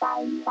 Who's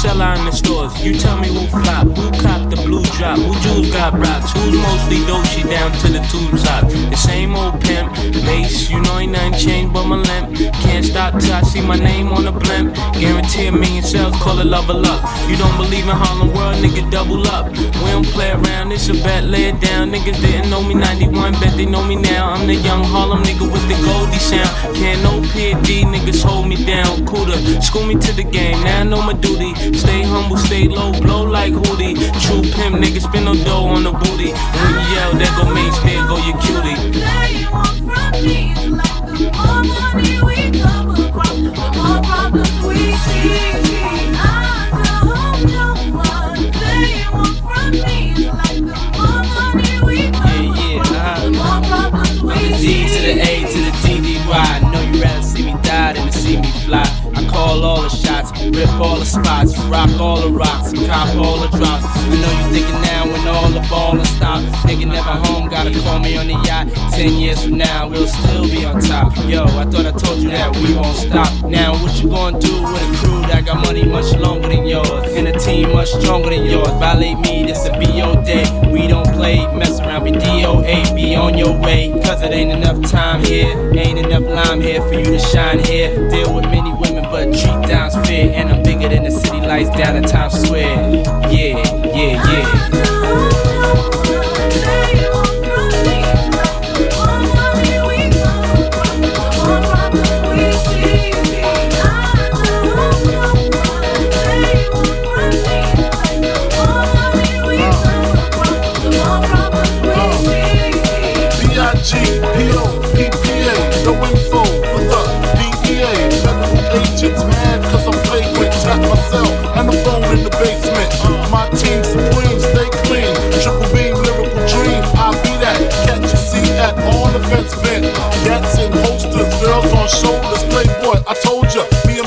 sell out in the stores. You tell me who flop, who cop the rocks, who's mostly Dolce down to the tube top. The same old pimp, Mase, you know ain't nothing changed but my limp. Can't stop till I see my name on the blimp. Guarantee a million sales, call it level up. You don't believe in Harlem World, nigga, double up. We don't play around, it's a bet, lay it down. Niggas didn't know me 91, bet they know me now. I'm the young Harlem nigga with the Goldie sound. Can't no PD, niggas hold me down. Cooler, school me to the game, now I know my duty. Stay humble, stay low, blow like Hootie. True pimp, niggas spin no dough on the booty. When you yell, there go main, there go your cutie. Yeah, yeah, uh-huh. D to the A to the D D Y. I know you rather see me die than to see me fly. I call all the shots, rip all the spots, rock all the rocks, cop all the drops. I know you home, me on the yacht. Ten years from now, we'll still be on top. Yo, I thought I told you that we won't stop. Now, what you gonna do with a crew that got money much longer than yours? And a team much stronger than yours? Violate me, this'll be your day. We don't play, mess around, be DOA, be on your way. Cause it ain't enough time here, ain't enough lime here for you to shine here. Deal with many women, but treat down's fair. And I'm bigger than the city lights down in Times Square. Yeah, yeah, yeah.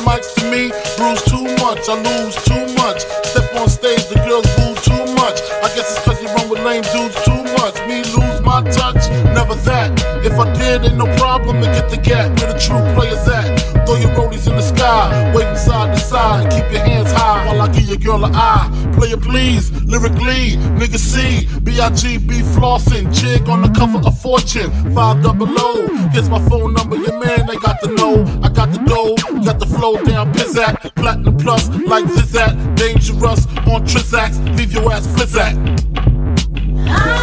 Mike's to me, bruise too much. I lose too If I did, ain't no problem to get the gap where the true players at. Throw your rollies in the sky, waving side to side, keep your hands high while I give your girl an eye. Player please, lyrically, nigga C, B-I-G-B flossing, chick on the cover of Fortune, five double O. Here's my phone number, your man, they got the know. I got the dough, got the flow down, pizzat, platinum plus, like Zizat, dangerous on Trizax, leave your ass flizzat. Ah.